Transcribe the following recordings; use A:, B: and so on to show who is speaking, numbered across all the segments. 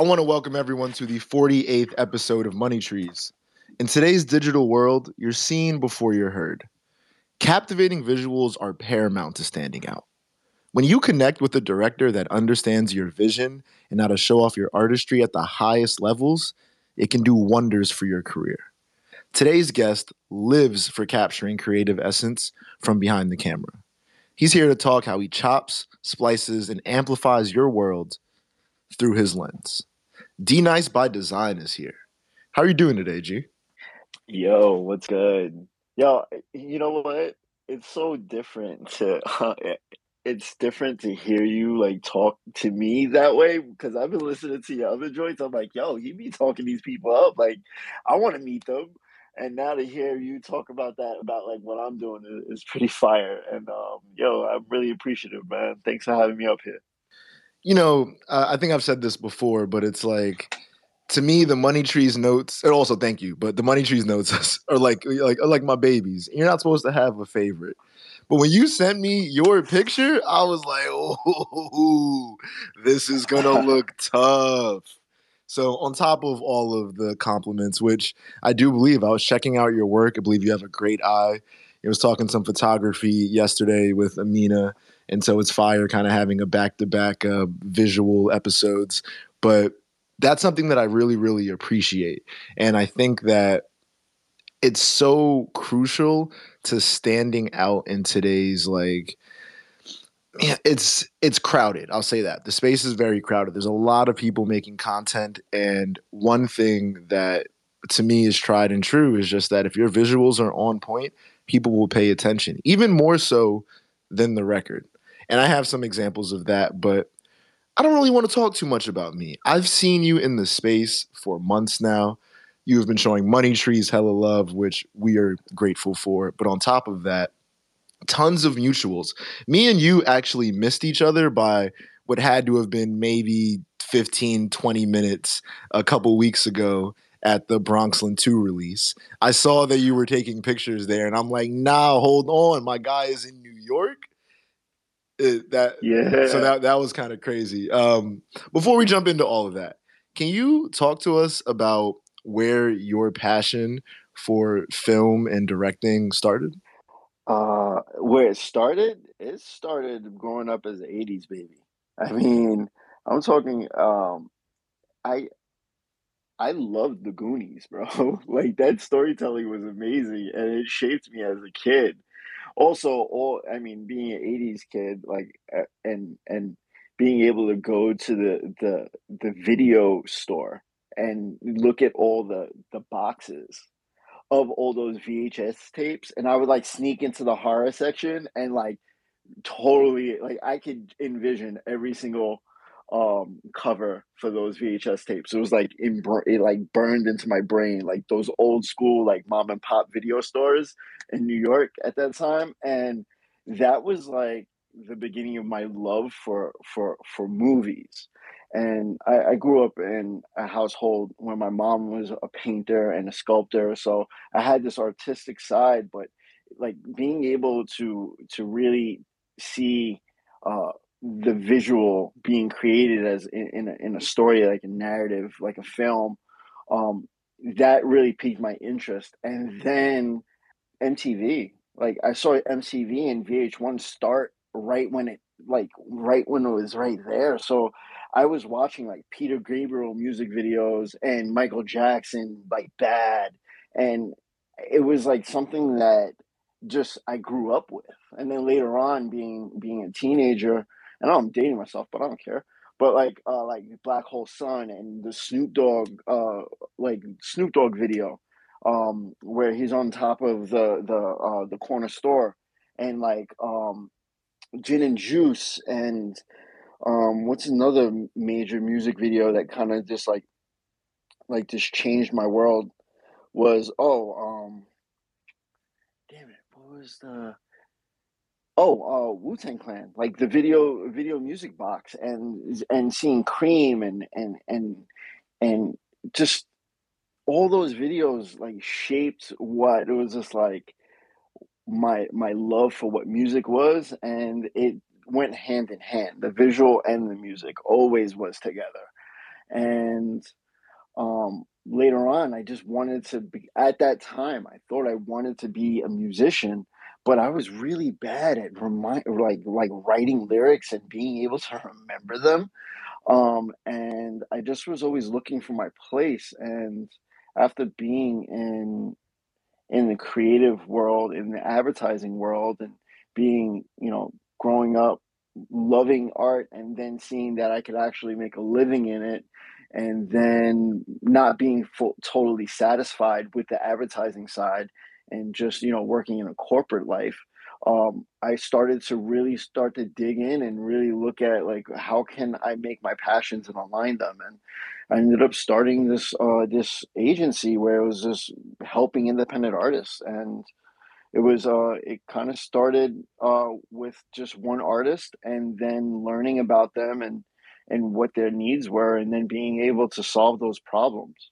A: I want to welcome everyone to the 48th episode of Money Trees. In today's digital world, you're seen before you're heard. Captivating visuals are paramount to standing out. When you connect with a director that understands your vision and how to show off your artistry at the highest levels, it can do wonders for your career. Today's guest lives for capturing creative essence from behind the camera. He's here to talk how he chops, splices, and amplifies your world through his lens. Dnyce by Design is here. How are you doing today, G?
B: Yo, what's good? Yo, you know what? It's so different to it's different to hear you like talk to me that way because I've been listening to your other joints. I'm like, yo, he be talking these people up. Like, I want to meet them. And now to hear you talk about that, about like what I'm doing is, is pretty fire. And um, yo, I'm really appreciative, man. Thanks for having me up here
A: you know, uh, I think I've said this before, but it's like to me the money trees notes and also thank you but the money trees notes are like like are like my babies. You're not supposed to have a favorite. But when you sent me your picture i was like oh this is gonna look tough. So on top of all of the compliments which i do believe i was checking out your work. I believe you have a great eye i was talking some photography yesterday with amina and so it's fire kind of having a back-to-back uh, visual episodes. But that's something that i really really appreciate and i think that it's so crucial to standing out in today's like it's it's crowded i'll say that. The space is very crowded. There's a lot of people making content and one thing that to me is tried and true is just that if your visuals are on point people will pay attention even more so than the record and I have some examples of that, but I don't really want to talk too much about me. I've seen you in the space for months now. You have been showing Money Trees hella love, which we are grateful for. But on top of that, tons of mutuals. Me and you actually missed each other by what had to have been maybe 15, 20 minutes a couple weeks ago at the Bronxland 2 release. I saw that you were taking pictures there, and I'm like, nah, hold on. My guy is in New York it, that yeah. So that that was kind of crazy. Um, before we jump into all of that, can you talk to us about where your passion for film and directing started?
B: Uh, where it started, it started growing up as an '80s baby. I mean, I'm talking. Um, I I loved the Goonies, bro. like that storytelling was amazing, and it shaped me as a kid also all i mean being an 80s kid like and and being able to go to the the the video store and look at all the the boxes of all those VHS tapes and I would like sneak into the horror section and like totally like I could envision every single um cover for those VHS tapes. It was like in it like burned into my brain like those old school like mom and pop video stores in New York at that time and that was like the beginning of my love for for for movies. And I, I grew up in a household where my mom was a painter and a sculptor, so I had this artistic side. But like being able to to really see uh, the visual being created as in, in, a, in a story like a narrative like a film um, that really piqued my interest. And then mtv like i saw mtv and vh1 start right when it like right when it was right there. So i was watching like peter gabriel music videos and michael jackson like bad. And it was like something that just i grew up with. And then later on being being a teenager I know I'm dating myself, but I don't care. But like uh like Black Hole Sun and the Snoop Dogg uh like Snoop Dogg video um where he's on top of the the uh the corner store and like um gin and juice and um what's another major music video that kind of just like like just changed my world was oh um damn it what was the Oh, uh, Wu Tang Clan, like the video video music box, and and seeing Cream and and and and just all those videos like shaped what it was just like my my love for what music was, and it went hand in hand. The visual and the music always was together, and um, later on, I just wanted to be. At that time, I thought I wanted to be a musician, but I was really bad at remind like like writing lyrics and being able to remember them. Um, and I just was always looking for my place. And after being in in the creative world, in the advertising world, and being, you know, growing up loving art and then seeing that I could actually make a living in it and then not being full, totally satisfied with the advertising side and just you know working in a corporate life um, i started to really start to dig in and really look at like how can i make my passions and align them? And i ended up starting this uh, this agency where it was just helping independent artists. And it was uh it kind of started uh with just one artist and then learning about them and and what their needs were and then being able to solve those problems.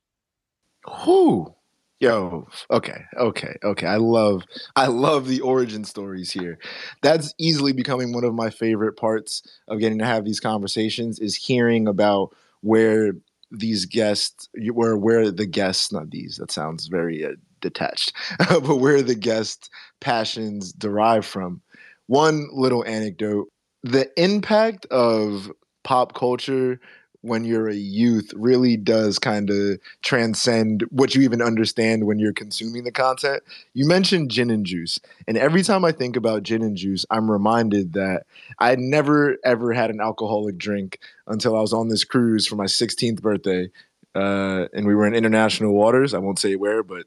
A: Who yo okay okay okay i love i love the origin stories here. That's easily becoming one of my favorite parts of getting to have these conversations is hearing about where these guests where where the guests not these that sounds very uh, detached but where the guest passions derive from. One little anecdote the impact of pop culture when you're a youth really does kind of transcend what you even understand when you're consuming the content. You mentioned gin and juice, and every time I think about gin and juice, I'm reminded that I never ever had an alcoholic drink until I was on this cruise for my 16th birthday, uh, and we were in international waters. I won't say where, but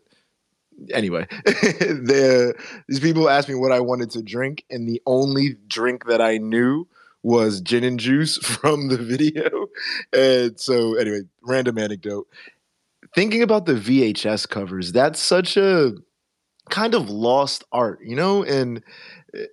A: anyway, the, these people asked me what I wanted to drink, and the only drink that I knew was gin and juice from the video. And so, anyway, random anecdote. Thinking about the VHS covers, that's such a kind of lost art, you know? And eh,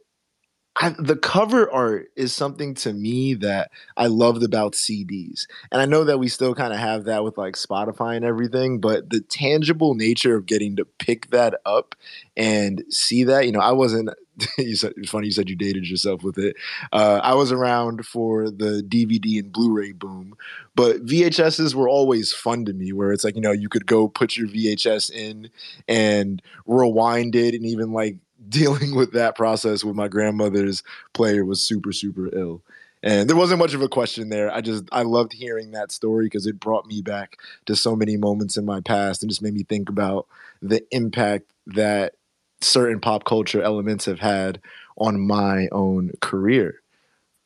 A: I, the cover art is something to me that I loved about CDs. And I know that we still kind of have that with like Spotify and everything, but the tangible nature of getting to pick that up and see that, you know, I wasn't you said it's funny you said you dated yourself with it. Uh, I was around for the DVD and Blu-ray boom, but VHSs were always fun to me. Where it's like you know you could go put your VHS in and rewind it, and even like dealing with that process with my grandmother's player was super super ill and there wasn't much of a question there i just i loved hearing that story because it brought me back to so many moments in my past and just made me think about the impact that certain pop culture elements have had on my own career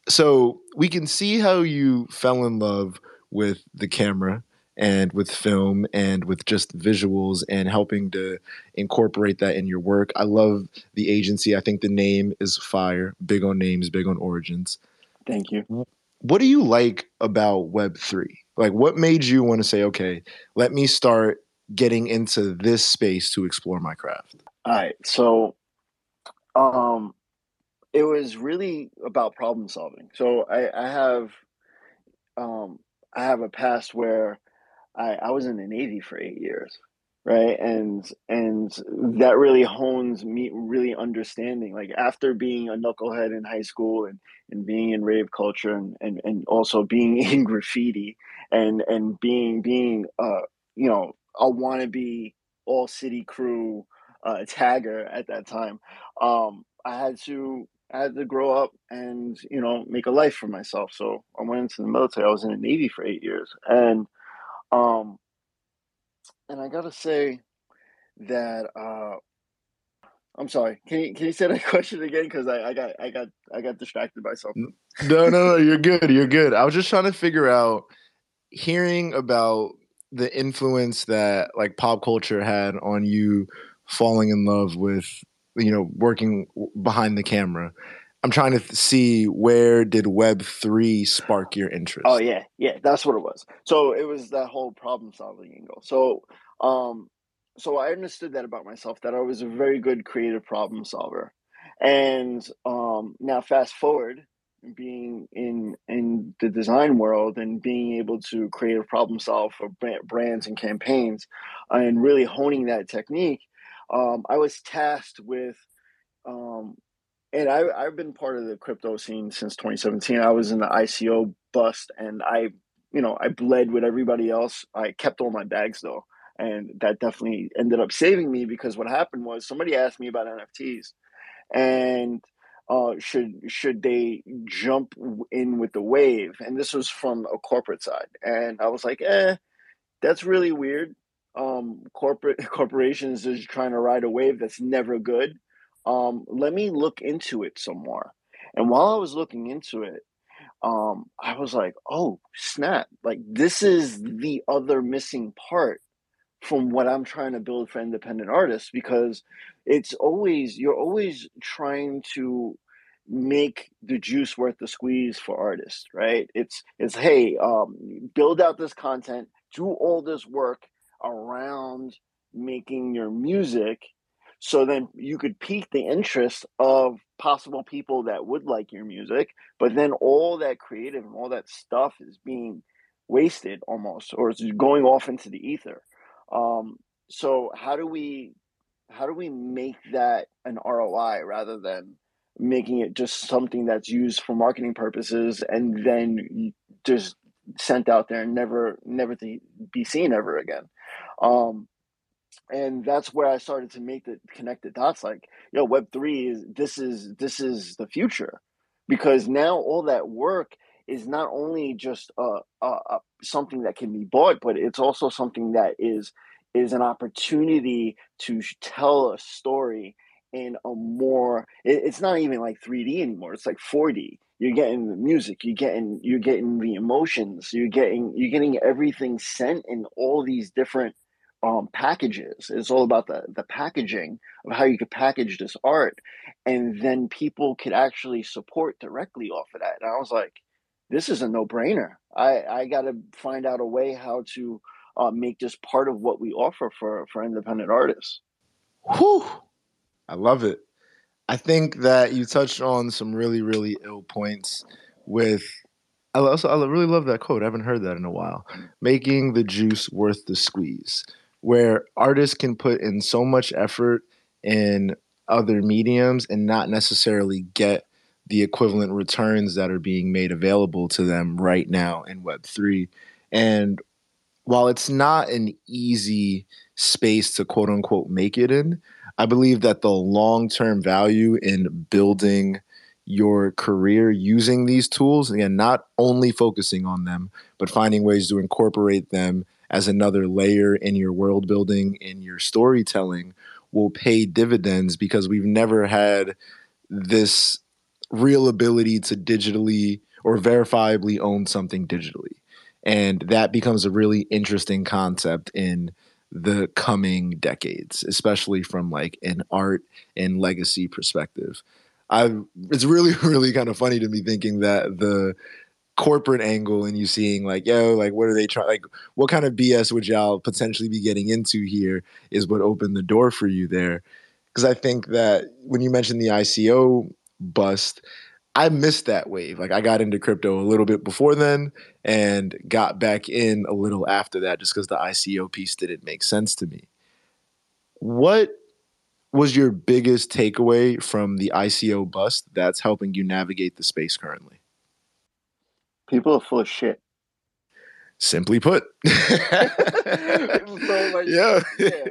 A: so we can see how you fell in love with the camera and with film and with just visuals and helping to incorporate that in your work. I love the agency. I think the name is fire. Big on names, big on origins.
B: Thank you.
A: What do you like about Web3? Like, what made you want to say, okay, let me start getting into this space to explore my craft?
B: All right. So, um, it was really about problem solving. So I, I have, um, I have a past where I, I was in the Navy for eight years, right? And and that really hones me really understanding. Like after being a knucklehead in high school and, and being in rave culture and, and, and also being in graffiti and and being being uh you know a wannabe all city crew uh, tagger at that time. Um, I had to I had to grow up and you know make a life for myself. So I went into the military. I was in the Navy for eight years, and um, and I gotta say that uh, I'm sorry. Can you can you say that question again? Because I, I got I got I got distracted by something.
A: No, no, no. You're good. You're good. I was just trying to figure out hearing about the influence that like pop culture had on you falling in love with you know working behind the camera I'm trying to see where did Web three spark your interest?
B: Oh yeah, yeah, that's what it was. So it was that whole problem solving angle. So um, so I understood that about myself that I was a very good creative problem solver, and um, now fast forward being in in the design world and being able to create a problem solve for brands and campaigns and really honing that technique um, i was tasked with um, and I, I've been part of the crypto scene since 2017. I was in the ICO bust, and I you know, I bled with everybody else. I kept all my bags though. And that definitely ended up saving me because what happened was somebody asked me about NFTs and uh, should should they jump in with the wave? And this was from a corporate side, and I was like, eh, that's really weird. Um, corporate corporations is trying to ride a wave that's never good. Um, let me look into it some more. And while I was looking into it, um, I was like, oh snap! Like this is the other missing part from what I'm trying to build for independent artists because it's always you're always trying to make the juice worth the squeeze for artists, right? It's it's hey, um, build out this content, do all this work around making your music so then you could pique the interest of possible people that would like your music but then all that creative and all that stuff is being wasted almost or it's going off into the ether. Um, so how do we how do we make that an ROI rather than making it just something that's used for marketing purposes and then just sent out there and never never to be seen ever again um, and that's where i started to make the connect the dots like yo web 3 is this is this is the future because now all that work is not only just a, a, a, something that can be bought, but it's also something that is is an opportunity to tell a story in a more. It, it's not even like 3D anymore. It's like 4D. You're getting the music. You're getting you're getting the emotions. You're getting you're getting everything sent in all these different um, packages. It's all about the the packaging of how you could package this art, and then people could actually support directly off of that. And I was like, this is a no brainer. I, I got to find out a way how to uh, make this part of what we offer for, for independent artists.
A: Whew. I love it. I think that you touched on some really, really ill points with. I also I really love that quote. I haven't heard that in a while. Making the juice worth the squeeze, where artists can put in so much effort in other mediums and not necessarily get the equivalent returns that are being made available to them right now in Web3. And while it's not an easy space to quote unquote make it in, I believe that the long term value in building your career using these tools, again, not only focusing on them, but finding ways to incorporate them as another layer in your world building, in your storytelling, will pay dividends because we've never had this real ability to digitally or verifiably own something digitally. And that becomes a really interesting concept in the coming decades, especially from like an art and legacy perspective. I it's really really kind of funny to me thinking that the corporate angle and you seeing like yo like what are they trying like what kind of BS would y'all potentially be getting into here is what opened the door for you there because I think that when you mentioned the ICO bust. I missed that wave. Like I got into crypto a little bit before then and got back in a little after that just because the ICO piece didn't make sense to me. What was your biggest takeaway from the ICO bust that's helping you navigate the space currently?
B: People are full of shit.
A: Simply put. so
B: like, yeah. yeah.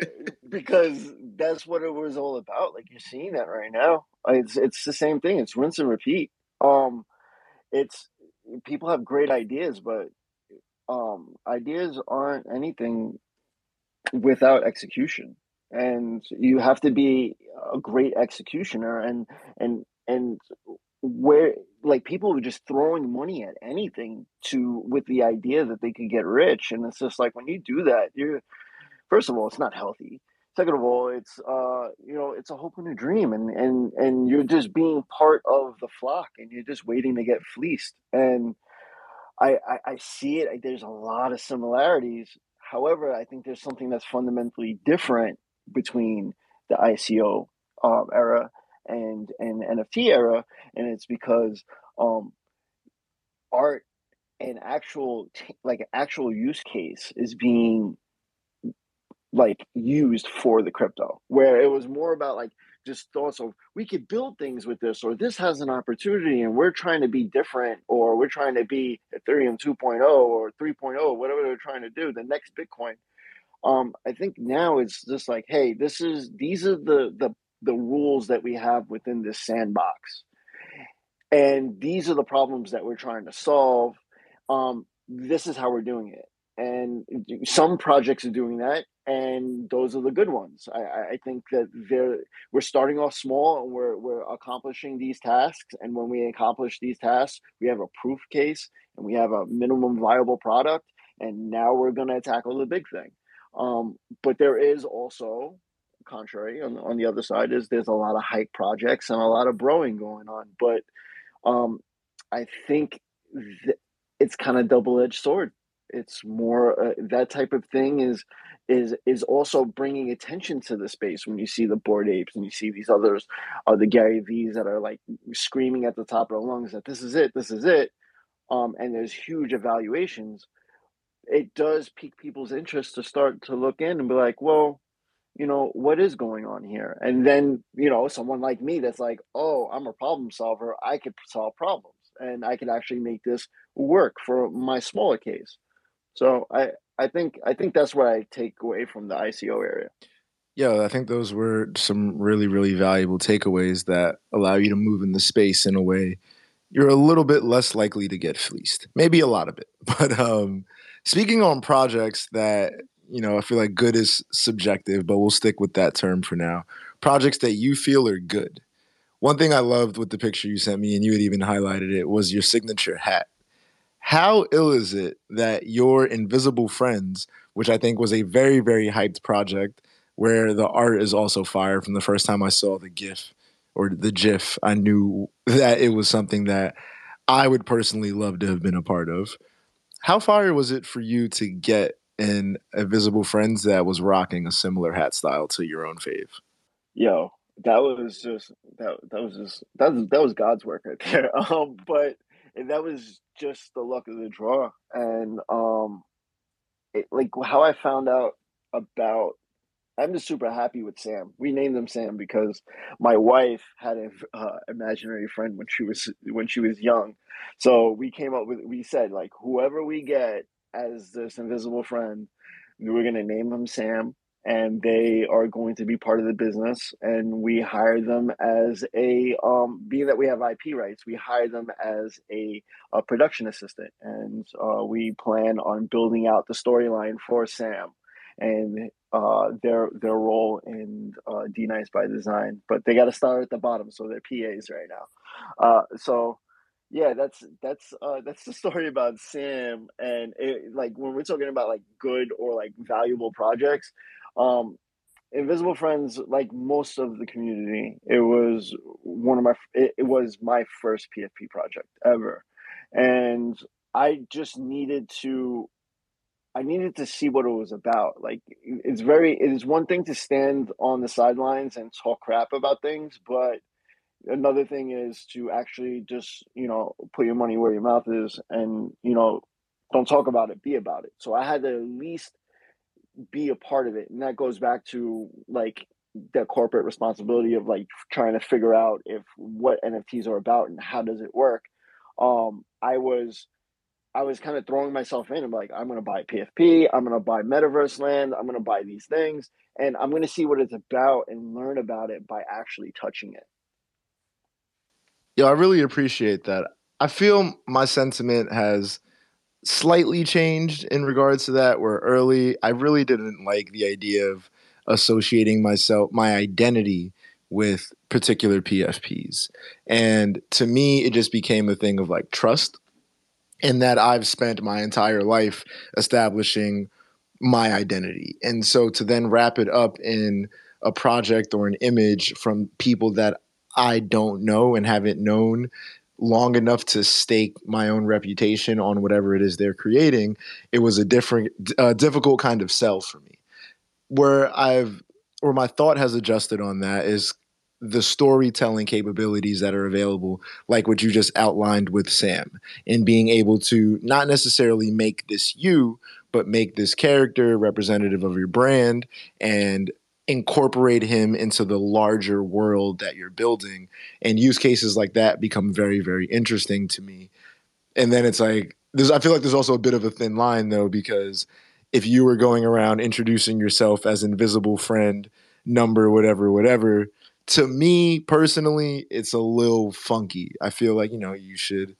B: Because that's what it was all about. Like you're seeing that right now. It's it's the same thing. It's rinse and repeat. Um, it's people have great ideas, but um, ideas aren't anything without execution, and you have to be a great executioner. And and and where like people were just throwing money at anything to with the idea that they could get rich, and it's just like when you do that, you're first of all, it's not healthy. Second of all it's uh you know it's a hope and a dream and and and you're just being part of the flock and you're just waiting to get fleeced. And i i, I see it there's a lot of similarities. However i think there's something that's fundamentally different between the ico um, era and and nft era and it's because um art and actual like actual use case is being like used for the crypto where it was more about like just thoughts of we could build things with this or this has an opportunity and we're trying to be different or we're trying to be ethereum 2.0 or 3.0 whatever they're trying to do the next bitcoin. Um, i think now it's just like hey this is these are the the the rules that we have within this sandbox. And these are the problems that we're trying to solve. Um, this is how we're doing it. And some projects are doing that and those are the good ones. I, I think that we're starting off small and we're, we're accomplishing these tasks. And when we accomplish these tasks we have a proof case and we have a minimum viable product and now we're going to tackle the big thing. Um, but there is also contrary on, on the other side is there's a lot of hype projects and a lot of broing going on. But um, i think th- it's kind of double-edged sword. It's more uh, that type of thing is is is also bringing attention to the space. When you see the Bored Apes and you see these others uh, the gary v's that are like screaming at the top of their lungs that this is it this is it um, and there's huge evaluations it does pique people's interest to start to look in and be like well you know what is going on here and then you know someone like me that's like oh i'm a problem solver i could solve problems and i could actually make this work for my smaller case so I I think I think that's what I take away from the ICO area.
A: Yeah, I think those were some really really valuable takeaways that allow you to move in the space in a way you're a little bit less likely to get fleeced. Maybe a lot of it. But um speaking on projects that you know, I feel like good is subjective, but we'll stick with that term for now. Projects that you feel are good. One thing I loved with the picture you sent me, and you had even highlighted it, was your signature hat how ill is it that your Invisible Friends, which I think was a very, very hyped project, where the art is also fire from the first time I saw the GIF or the GIF, I knew that it was something that I would personally love to have been a part of. How fire was it for you to get in Invisible Friends that was rocking a similar hat style to your own fave?
B: Yo, that was just that that was just that was that was God's work right there. Um, but that was just the luck of the draw. And um, it, like how I found out about, I'm just super happy with Sam. We named him Sam because my wife had an uh, imaginary friend when she was when she was young. So we came up with we said like whoever we get as this invisible friend, we're gonna name him Sam and they are going to be part of the business and we hire them as a um, being that we have ip rights we hire them as a, a production assistant and uh, we plan on building out the storyline for sam and uh, their their role in uh, Dnyce by design but they got to start at the bottom so they're pas right now. Uh, so yeah that's that's uh that's the story about sam and it, like when we're talking about like good or like valuable projects um, Invisible Friends, like most of the community, it was one of my it, it was my first PFP project ever, and I just needed to I needed to see what it was about. Like it's very it is one thing to stand on the sidelines and talk crap about things, but another thing is to actually just, you know, put your money where your mouth is and, you know, don't talk about it, be about it. So I had to at least be a part of it. And that goes back to like the corporate responsibility of like trying to figure out if what nfts are about and how does it work. Um i was i was kind of throwing myself in i'm like i'm to buy pfp i'm to buy metaverse land i'm to buy these things and i'm to see what it's about and learn about it by actually touching it
A: yeah i really appreciate that i feel my sentiment has slightly changed in regards to that where early I really didn't like the idea of associating myself my identity with particular PFPs. And to me it just became a thing of like trust in that I've spent my entire life establishing my identity. And so to then wrap it up in a project or an image from people that I don't know and haven't known long enough to stake my own reputation on whatever it is they're creating, it was a different, uh, difficult kind of sell for me. Where I've, or my thought has adjusted on that is the storytelling capabilities that are available, like what you just outlined with Sam, in being able to not necessarily make this you, but make this character representative of your brand and incorporate him into the larger world that you're building and use cases like that become very very interesting to me. And then it's like there's i feel like there's also a bit of a thin line though because if you were going around introducing yourself as invisible friend number whatever whatever to me personally it's a little funky. I feel like you know you should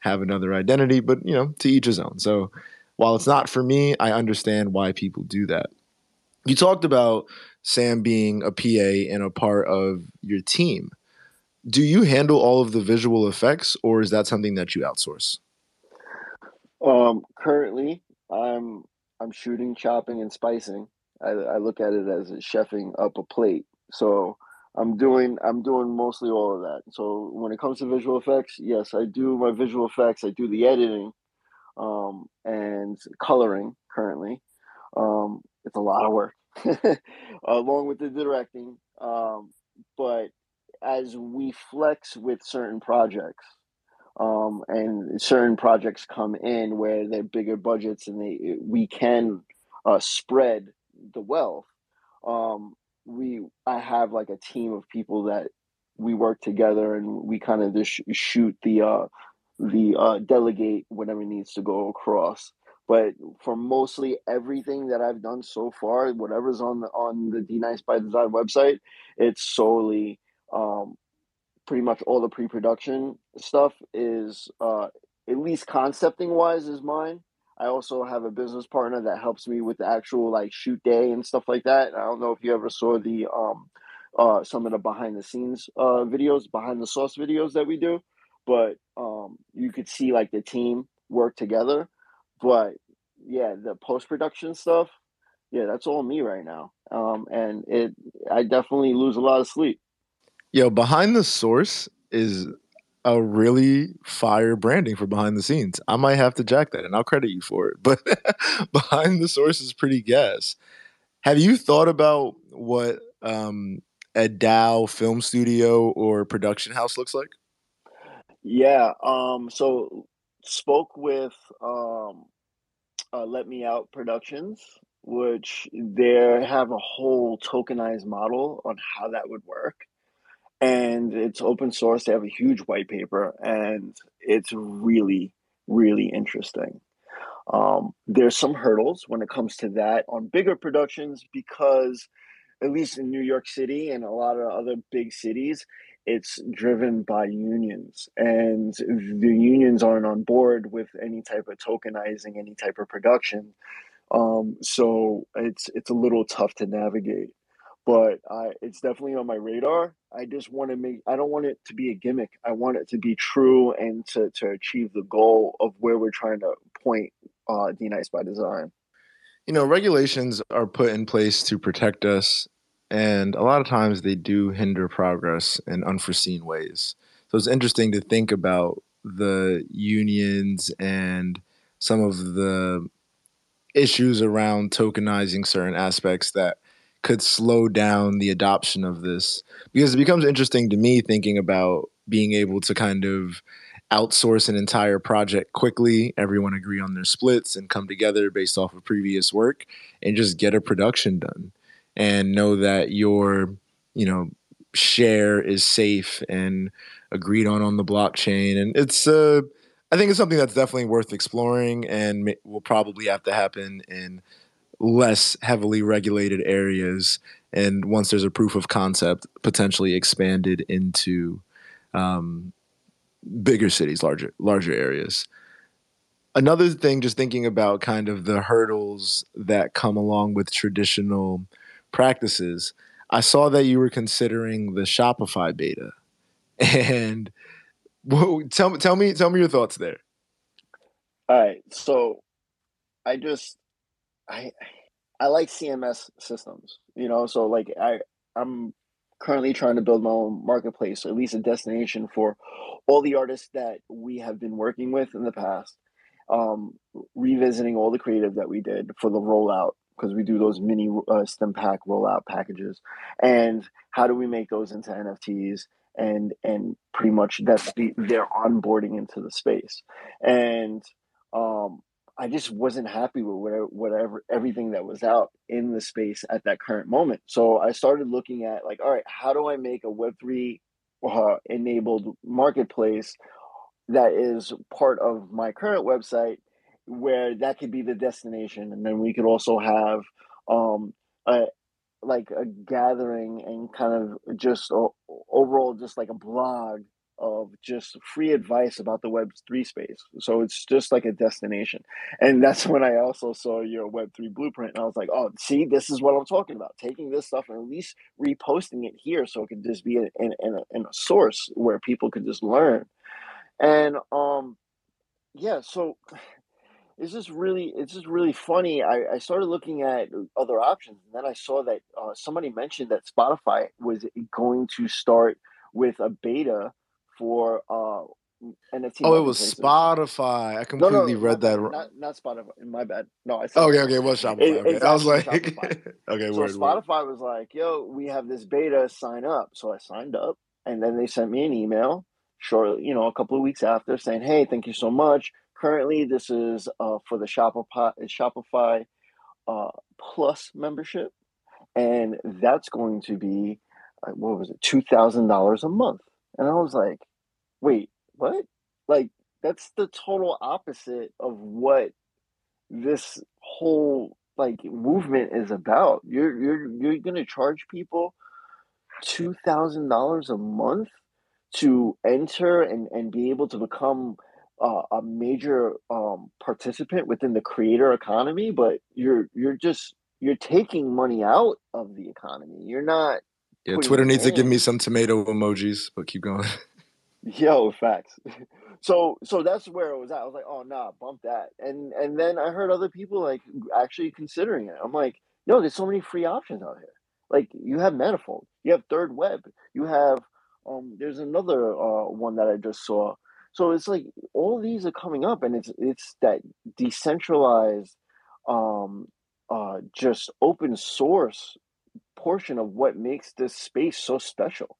A: have another identity but you know to each his own. So while it's not for me i understand why people do that. You talked about Sam being a PA and a part of your team. Do you handle all of the visual effects, or is that something that you outsource?
B: Um, currently, I'm I'm shooting, chopping, and spicing. I, I look at it as chefing up a plate. So I'm doing I'm doing mostly all of that. So when it comes to visual effects, yes, I do my visual effects. I do the editing, um, and coloring currently. Um, it's a lot of work, along with the directing. Um, but as we flex with certain projects, um, and certain projects come in where they're bigger budgets and they we can uh, spread the wealth. Um, we I have like a team of people that we work together and we kind of just shoot the uh, the uh, delegate whatever needs to go across. But for mostly everything that I've done so far, whatever's on the on the Dnyce by Design website, it's solely um, pretty much all the pre-production stuff is uh, at least concepting wise is mine. I also have a business partner that helps me with the actual like shoot day and stuff like that. I don't know if you ever saw the um uh some of the behind the scenes uh videos, behind the sauce videos that we do, but um you could see like the team work together but yeah, the post production stuff, yeah, that's all me right now. Um, and it, I definitely lose a lot of sleep.
A: Yo, behind the source is a really fire branding for behind the scenes. I might have to jack that, and I'll credit you for it. But behind the source is pretty gas. Have you thought about what um, a DAO film studio or production house looks like?
B: Yeah. Um, so spoke with um, uh, Let Me Out Productions, which they have a whole tokenized model on how that would work. And it's open source. They have a huge white paper, and it's really, really interesting. Um, there's some hurdles when it comes to that on bigger productions because, at least in New York City and a lot of other big cities, it's driven by unions and the unions aren't on board with any type of tokenizing any type of production. Um, so it's it's a little tough to navigate but I, it's definitely on my radar. I just want to make i don't want it to be a gimmick. I want it to be true and to, to achieve the goal of where we're trying to point uh, Dnyce by design.
A: You know regulations are put in place to protect us and a lot of times they do hinder progress in unforeseen ways. So it's interesting to think about the unions and some of the issues around tokenizing certain aspects that could slow down the adoption of this because it becomes interesting to me thinking about being able to kind of outsource an entire project quickly everyone agree on their splits and come together based off of previous work and just get a production done and know that your you know share is safe and agreed on on the blockchain. And it's uh i think it's something that's definitely worth exploring and will probably have to happen in less heavily regulated areas and once there's a proof of concept potentially expanded into um, bigger cities larger larger areas. Another thing just thinking about kind of the hurdles that come along with traditional practices, I saw that you were considering the Shopify beta, and well, tell tell me, tell me your thoughts there.
B: All right, so I just I I like CMS systems, you know. So like I I'm currently trying to build my own marketplace, or at least a destination for all the artists that we have been working with in the past. Um, revisiting all the creative that we did for the rollout because we do those mini uh, stim pack rollout packages. And how do we make those into nfts and and pretty much that's the their onboarding into the space. And um I just wasn't happy with whatever, whatever everything that was out in the space at that current moment. So I started looking at like, all right, how do I make a Web three uh, enabled marketplace that is part of my current website, where that could be the destination, and then we could also have um, a, like a gathering and kind of just overall just like a blog of just free advice about the web 3 space. So it's just like a destination. And that's when i also saw your web 3 blueprint and i was like oh see this is what i'm talking about taking this stuff and at least reposting it here so it could just be in, in, in, a, in a source where people could just learn. And um yeah so it's just really it's just really funny. I, I started looking at other options, and then I saw that uh, somebody mentioned that Spotify was going to start with a beta for uh, NFT.
A: Oh, it was Spotify. I completely no, no, read that.
B: Not, not Spotify. My bad. No, I
A: said. Okay, okay, what's Shopify? It, okay. I was like, okay,
B: so word, Spotify word. was like, "Yo, we have this beta. Sign up." So I signed up, and then they sent me an email shortly, you know, a couple of weeks after, saying, "Hey, thank you so much." Currently, this is uh, for the Shopify Shopify uh, Plus membership, and that's going to be uh, what was it, two thousand dollars a month? And I was like, wait, what? Like that's the total opposite of what this whole like movement is about. You're you're you're gonna charge people two thousand dollars a month to enter and, and be able to become uh, a major um, participant within the creator economy, but you're you're just you're taking money out of the economy. You're not.
A: Yeah, Twitter needs in. to give me some tomato emojis, but keep going.
B: Yo, facts. So so that's where it was at. I was like, oh nah, bump that. And and then I heard other people like actually considering it. I'm like, no, there's so many free options out here. Like you have Manifold, you have thirdweb, you have um. There's another uh one that I just saw so it's like all these are coming up, and it's it's that decentralized, um, uh, just open source portion of what makes this space so special.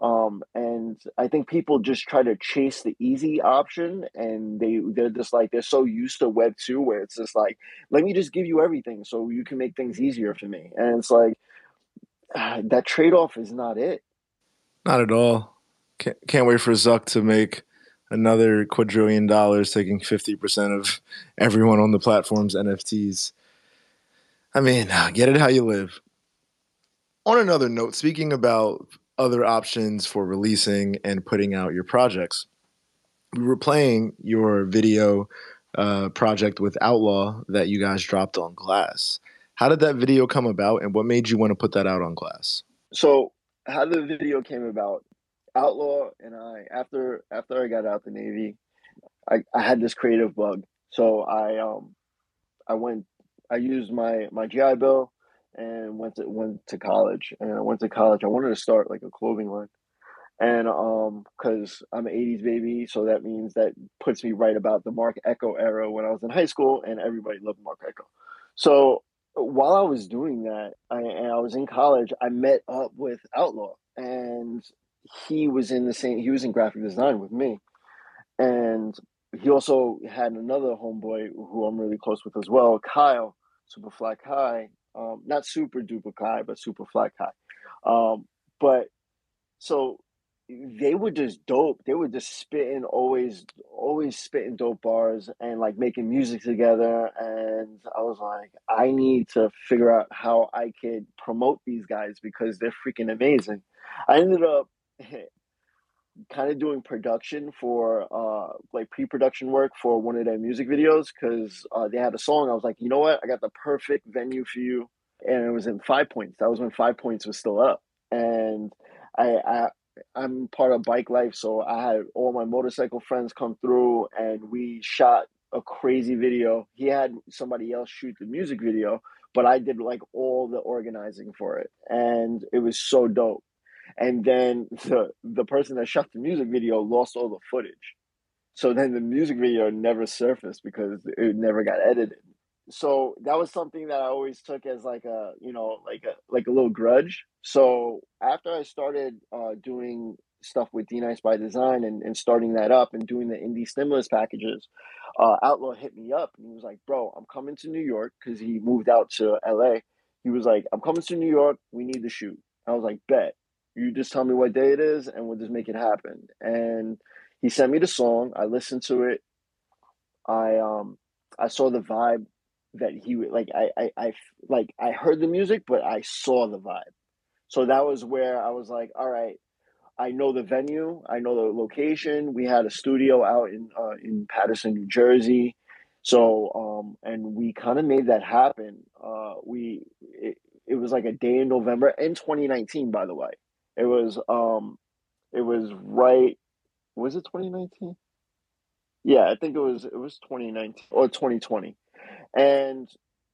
B: Um, and I think people just try to chase the easy option, and they they're just like they're so used to Web two, where it's just like, let me just give you everything, so you can make things easier for me. And it's like uh, that trade off is not it.
A: Not at all. Can't, can't wait for Zuck to make another quadrillion dollars taking 50% of everyone on the platform's NFTs. I mean, get it how you live. On another note, speaking about other options for releasing and putting out your projects, we were playing your video uh, project with Outlaw that you guys dropped on Glass. How did that video come about and what made you want to put that out on Glass?
B: So, how the video came about Outlaw and I after after I got out the Navy, I, I had this creative bug. So I um I went I used my my GI Bill and went to went to college. And I went to college. I wanted to start like a clothing line. And um because I'm an 80s baby, so that means that puts me right about the Marc Ecko era when I was in high school and everybody loved Marc Ecko. So while I was doing that, I, and I was in college, I met up with Outlaw, and he was in the same he was in graphic design with me. And he also had another homeboy who i'm really close with as well kyle super flat kai. Um, not super duper kai but super flat kai. Um, but so they were just dope. They were just spitting always always spitting dope bars and like making music together. And i was like i need to figure out how i could promote these guys because they're freaking amazing. I ended up kind of doing production for uh like pre-production work for one of their music videos because uh, they had a song. I was like you know what? I got the perfect venue for you. And it was in five points. That was when five points was still up. And i i i'm part of bike life so i had all my motorcycle friends come through and we shot a crazy video. He had somebody else shoot the music video but i did like all the organizing for it. And it was so dope and then the the person that shot the music video lost all the footage so then the music video never surfaced because it never got edited so that was something that i always took as like a you know like a like a little grudge so after i started uh, doing stuff with Dnyce by Design and, and starting that up and doing the indie stimulus packages, uh, Outlaw hit me up and he was like, "Bro, I'm coming to New York because he moved out to L.A." He was like, "I'm coming to New York. We need to shoot." I was like, "Bet." You just tell me what day it is, and we'll just make it happen. And he sent me the song. I listened to it. I um I saw the vibe that he like I, I I like I heard the music, but I saw the vibe. So that was where I was like, all right, I know the venue, I know the location. We had a studio out in uh, in Paterson, New Jersey. So um and we kind of made that happen. Uh we it, it was like a day in November in 2019 by the way. It was um it was right was it 2019? Yeah, I think it was it was 2019 or 2020. And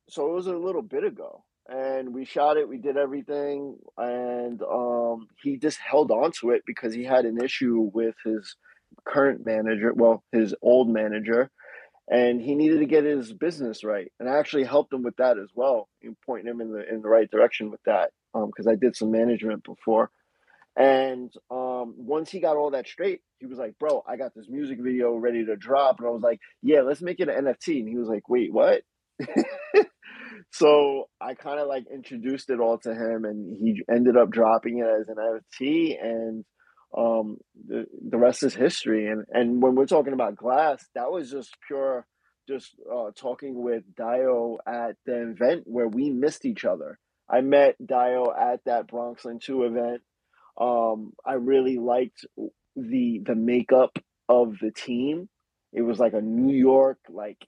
B: so it was a little bit ago. And we shot it, we did everything, and um, he just held on to it because he had an issue with his current manager, well, his old manager, and he needed to get his business right. And I actually helped him with that as well, and pointing him in the in the right direction with that, because um, I did some management before. And um, once he got all that straight, he was like, "Bro, I got this music video ready to drop." And I was like, "Yeah, let's make it an NFT." And he was like, "Wait, what?" so I kind of like introduced it all to him, and he ended up dropping it as an NFT, and um, the the rest is history. And and when we're talking about glass, that was just pure, just uh, talking with Dio at the event where we missed each other. I met Dio at that Bronxland Two event um, I really liked the the makeup of the team. It was like a New York like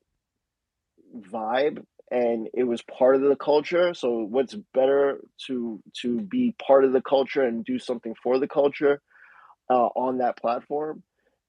B: vibe and it was part of the culture. So what's better to to be part of the culture and do something for the culture uh, on that platform.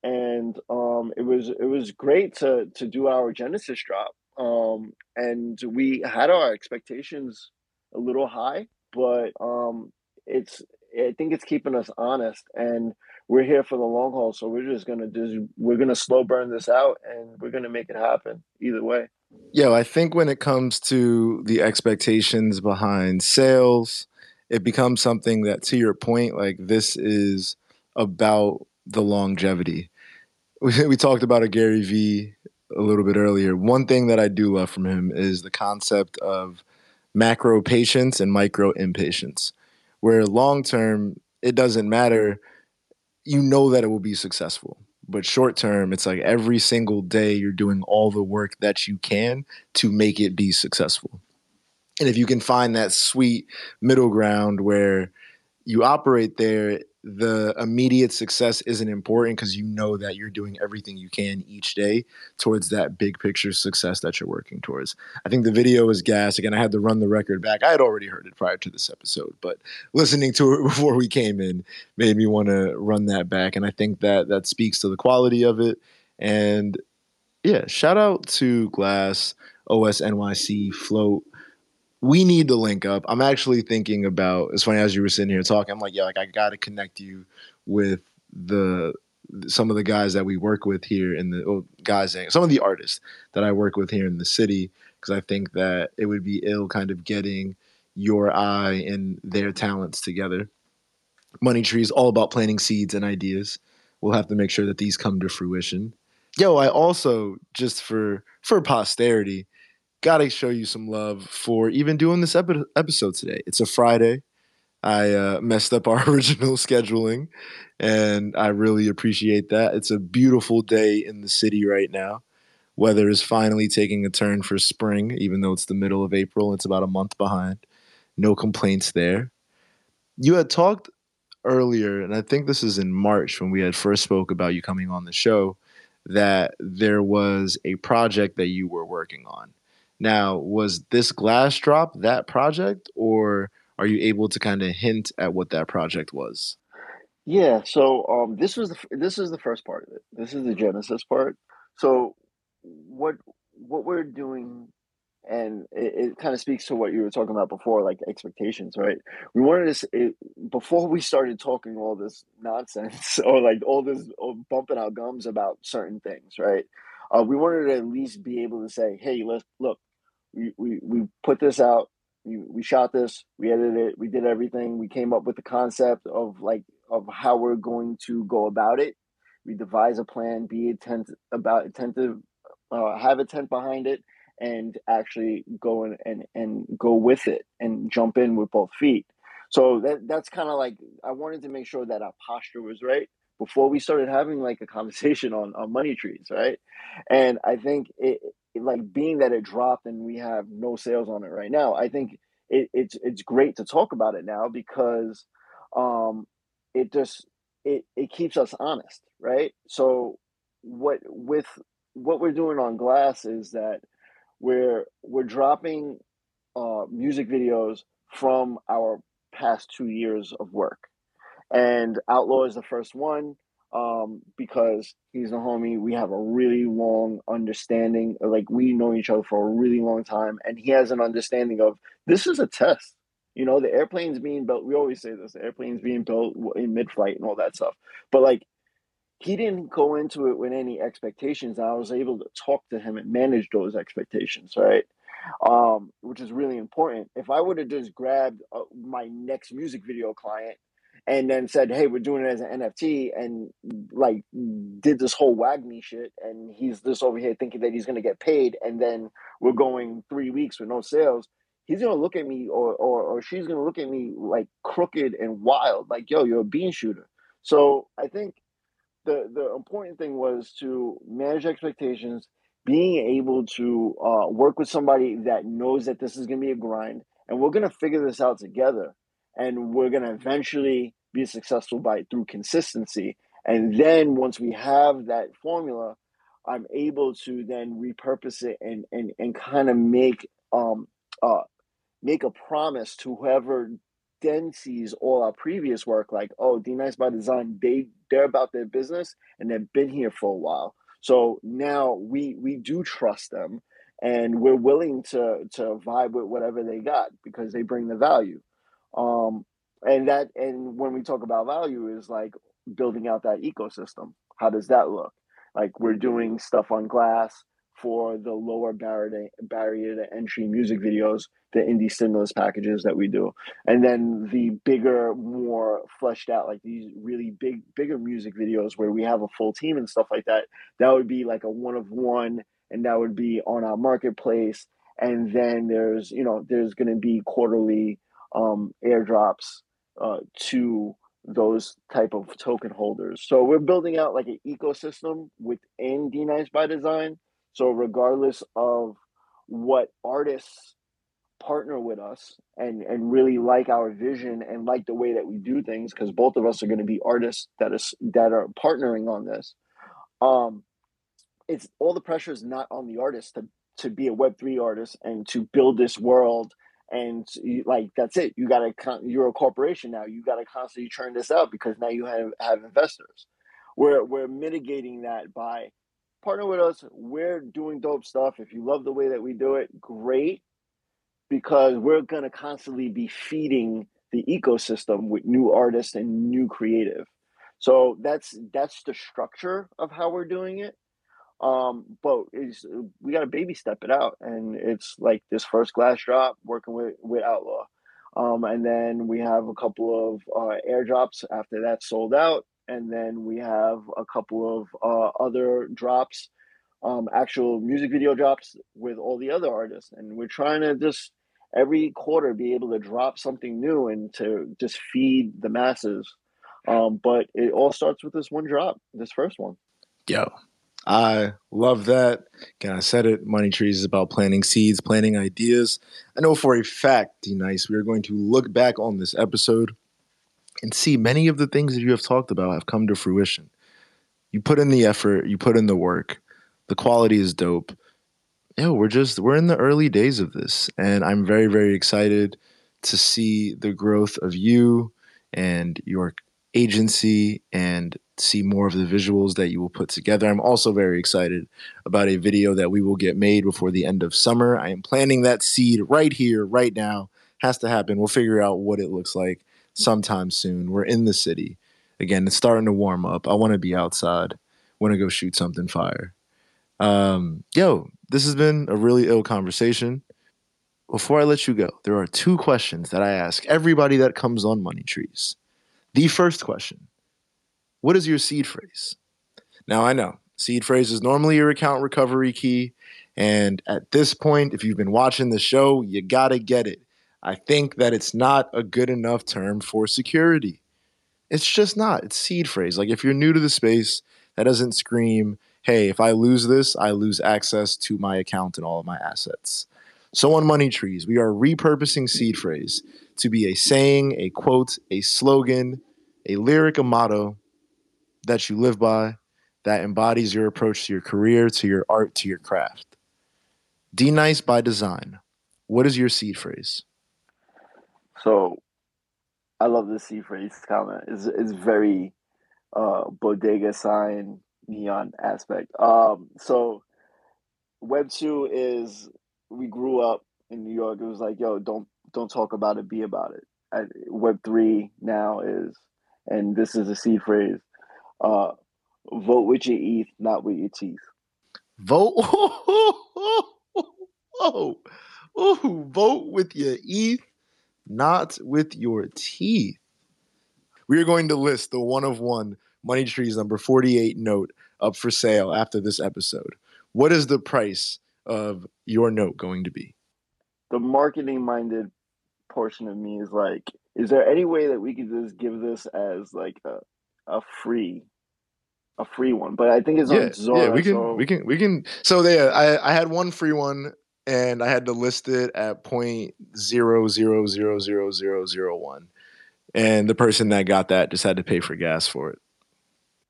B: And um, it was it was great to to do our Genesis drop. Um, and we had our expectations a little high, but um, it's I think it's keeping us honest, and we're here for the long haul. So we're just gonna do. We're gonna slow burn this out, and we're gonna make it happen either way.
A: Yeah, I think when it comes to the expectations behind sales, it becomes something that, to your point, like this is about the longevity. We, we talked about a Gary Vee a little bit earlier. One thing that I do love from him is the concept of macro patience and micro impatience where long term it doesn't matter. You know that it will be successful but short term it's like every single day you're doing all the work that you can to make it be successful. And if you can find that sweet middle ground where you operate there the immediate success isn't important because you know that you're doing everything you can each day towards that big picture success that you're working towards. I think the video is gas. Again, I had to run the record back. I had already heard it prior to this episode, but listening to it before we came in made me want to run that back. And I think that that speaks to the quality of it. And yeah, shout out to Glass, OS NYC, Float we need to link up. I'm actually thinking about. It's funny as you were sitting here talking. I'm like, yeah, like I got to connect you with the some of the guys that we work with here in the oh, guys, eh, some of the artists that I work with here in the city, because I think that it would be ill kind of getting your eye and their talents together. Money Trees all about planting seeds and ideas. We'll have to make sure that these come to fruition. Yo, I also just for for posterity gotta show you some love for even doing this epi- episode today. It's a Friday. I uh, messed up our original scheduling, and I really appreciate that. It's a beautiful day in the city right now. Weather is finally taking a turn for spring, even though it's the middle of April. It's about a month behind. No complaints there. You had talked earlier, and I think this is in March when we had first spoke about you coming on the show, that there was a project that you were working on. Now, was this glass drop that project, or are you able to kind of hint at what that project was?
B: Yeah, so um, this was the this is the first part of it. This is the genesis part. So what what we're doing, and it, it kind of speaks to what you were talking about before, like expectations, right? We wanted to it, before we started talking all this nonsense or like all this or bumping our gums about certain things, right? Uh, we wanted to at least be able to say, "Hey, let's look we, we, we put this out we, we shot this we edited it we did everything we came up with the concept of like of how we're going to go about it. We devise a plan, be attentive about attentive, uh, have a tent behind it, and actually go in and and go with it and jump in with both feet. So that that's kind of like I wanted to make sure that our posture was right before we started having like a conversation on, on money trees, right? And I think it, like being that it dropped and we have no sales on it right now, I think it, it's it's great to talk about it now because um, it just it it keeps us honest, right? So what with what we're doing on glass is that we're we're dropping uh, music videos from our past two years of work and Outlaw is the first one um, because he's a homie. We have a really long understanding. Like we know each other for a really long time, and he has an understanding of this is a test. You know, the airplane's being built. We always say this: the airplane's being built in mid-flight and all that stuff. But like, he didn't go into it with any expectations. I was able to talk to him and manage those expectations, right? Um, which is really important. If I would have just grabbed uh, my next music video client and then said, "Hey, we're doing it as an NFT," and like did this whole WAGMI shit, and he's just over here thinking that he's gonna get paid, and then we're going three weeks with no sales. He's gonna look at me, or or, or she's gonna look at me like crooked and wild, like, "Yo, you're a bean shooter." So I think the the important thing was to manage expectations, being able to uh, work with somebody that knows that this is gonna be a grind, and we're gonna figure this out together and we're to eventually be successful by through consistency. And then once we have that formula i'm able to then repurpose it and and, and kind of make um uh make a promise to whoever then sees all our previous work like oh Dnyce by design they they're about their business and they've been here for a while. So now we we do trust them and we're willing to to vibe with whatever they got because they bring the value. Um, and that and when we talk about value is like building out that ecosystem. How does that look? Like we're doing stuff on glass for the lower barrier to, barrier to entry music videos, the indie stimulus packages that we do, and then the bigger, more fleshed out, like these really big, bigger music videos where we have a full team and stuff like that. That would be like a one of one, and that would be on our marketplace. And then there's, you know, there's going to be quarterly um, airdrops uh, to those type of token holders. So we're building out like an ecosystem within Dnyce by Design. So regardless of what artists partner with us and and really like our vision and like the way that we do things, because both of us are going to be artists that is that are partnering on this. Um, it's all the pressure is not on the artist to to be a Web three artist and to build this world and you, like that's it. You gotta you're a corporation now. You gotta constantly churn this out because now you have have investors. We're we're mitigating that by partner with us. We're doing dope stuff. If you love the way that we do it great because we're gonna constantly be feeding the ecosystem with new artists and new creative. So that's that's the structure of how we're doing it um, but we got to baby step it out, and it's like this first glass drop working with with Outlaw, um, and then we have a couple of uh, airdrops after that sold out, and then we have a couple of uh, other drops, um, actual music video drops with all the other artists, and we're trying to just every quarter be able to drop something new and to just feed the masses. Um, but it all starts with this one drop, this first one.
A: Yo, I love that. Again, I said it. Money Trees is about planting seeds, planting ideas. I know for a fact, Dnyce, we are going to look back on this episode and see many of the things that you have talked about have come to fruition. You put in the effort, you put in the work. The quality is dope. Yeah, we're just we're in the early days of this, and I'm very very excited to see the growth of you and your agency and see more of the visuals that you will put together. I'm also very excited about a video that we will get made before the end of summer. I am planting that seed right here, right now. Has to happen. We'll figure out what it looks like sometime soon. We're in the city. Again, it's starting to warm up. I want to be outside. Want to go shoot something fire. Um, yo, this has been a really ill conversation. Before I let you go, there are two questions that I ask everybody that comes on Money Trees. The first question What is your seed phrase? Now, I know seed phrase is normally your account recovery key. And at this point, if you've been watching the show, you got to get it. I think that it's not a good enough term for security. It's just not. It's seed phrase. Like if you're new to the space, that doesn't scream, hey, if I lose this, I lose access to my account and all of my assets. So on Money Trees, we are repurposing seed phrase to be a saying, a quote, a slogan, a lyric, a motto that you live by that embodies your approach to your career, to your art, to your craft. Dnyce by design. What is your seed phrase?
B: So I love the seed phrase comment. It's, it's very uh, bodega sign neon aspect. Um, so Web two is we grew up in New York. It was like, yo, don't don't talk about it, be about it. I, Web three now is, and this is a seed phrase. Uh, vote with your ETH, not with your teeth.
A: Vote. Whoa, Ooh, vote with your ETH, not with your teeth. We are going to list the one of one Money Trees number 48 note up for sale after this episode. What is the price of your note going to be?
B: The marketing minded portion of me is like, is there any way that we could just give this as like a, a free a free one? But I think it's
A: yeah,
B: on Zora.
A: Yeah, we can
B: so
A: we can we can so there I, I had one free one and I had to list it at point zero zero zero zero zero zero one. And the person that got that just had to pay for gas for it.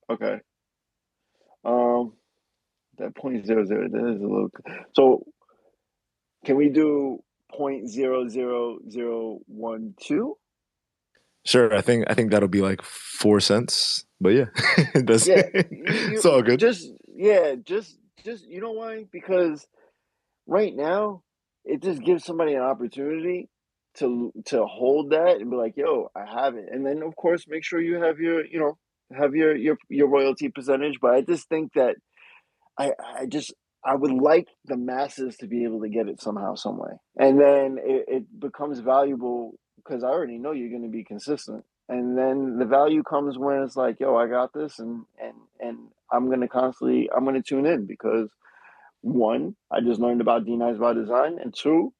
B: Okay. Um, that point zero zero. That is a little. So, can we do point zero zero zero one two?
A: Sure, I think I think that'll be like four cents. But yeah, that's
B: Yeah,
A: yeah,
B: you,
A: it's all good.
B: just yeah, just just you know why? Because right now it just gives somebody an opportunity to to hold that and be like, "Yo, I have it," and then of course make sure you have your you know have your your your royalty percentage. But I just think that I I just I would like the masses to be able to get it somehow, some way, and then it, it becomes valuable because I already know you're going to be consistent, and then the value comes when it's like, yo, I got this, and and and I'm going to constantly I'm going to tune in because one, I just learned about Dnyce by Design, and two,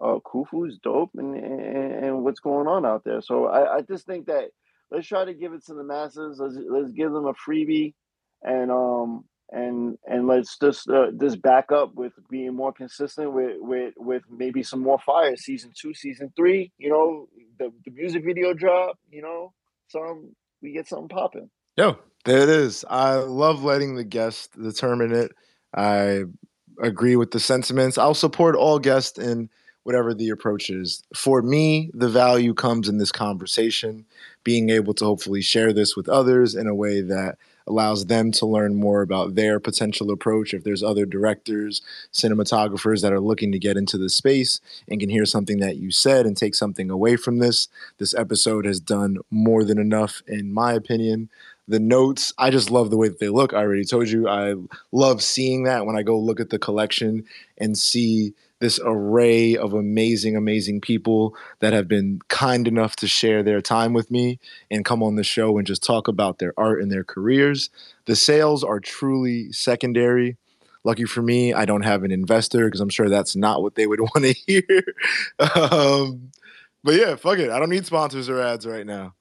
B: uh, Khufu's dope, and, and and what's going on out there. So I I just think that let's try to give it to the masses. Let's let's give them a freebie, and um and and let's just uh, just back up with being more consistent with with with maybe some more fire. Season two, season three. You know, the the music video drop. You know, some we get something popping.
A: Yo, there it is. I love letting the guest determine it. I agree with the sentiments. I'll support all guests in whatever the approach is. For me, the value comes in this conversation, being able to hopefully share this with others in a way that allows them to learn more about their potential approach. If there's other directors, cinematographers that are looking to get into the space and can hear something that you said and take something away from this, this episode has done more than enough, in my opinion. The notes, I just love the way that they look. I already told you, I love seeing that when I go look at the collection and see this array of amazing, amazing people that have been kind enough to share their time with me and come on the show and just talk about their art and their careers. The sales are truly secondary. Lucky for me, I don't have an investor because I'm sure that's not what they would want to hear. um, but yeah, fuck it. I don't need sponsors or ads right now.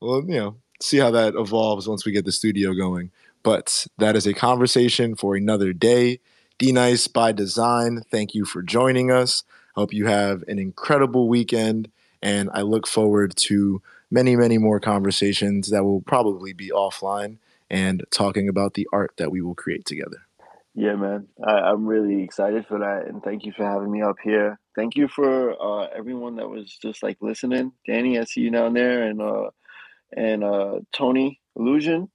A: Well, you know, see how that evolves once we get the studio going. But that is a conversation for another day. Dnyce by Design, thank you for joining us. Hope you have an incredible weekend, and I look forward to many, many more conversations that will probably be offline and talking about the art that we will create together.
B: Yeah, man. I, I'm really excited for that, and thank you for having me up here. Thank you for uh, everyone that was just like listening. Danny, I see you down there, and uh, and uh, Tony Illusion.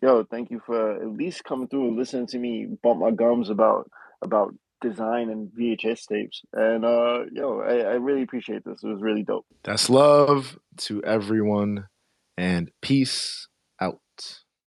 B: Yo, thank you for at least coming through and listening to me bump my gums about about design and VHS tapes. And uh, yo, I, I really appreciate this. It was really dope.
A: That's love to everyone, and peace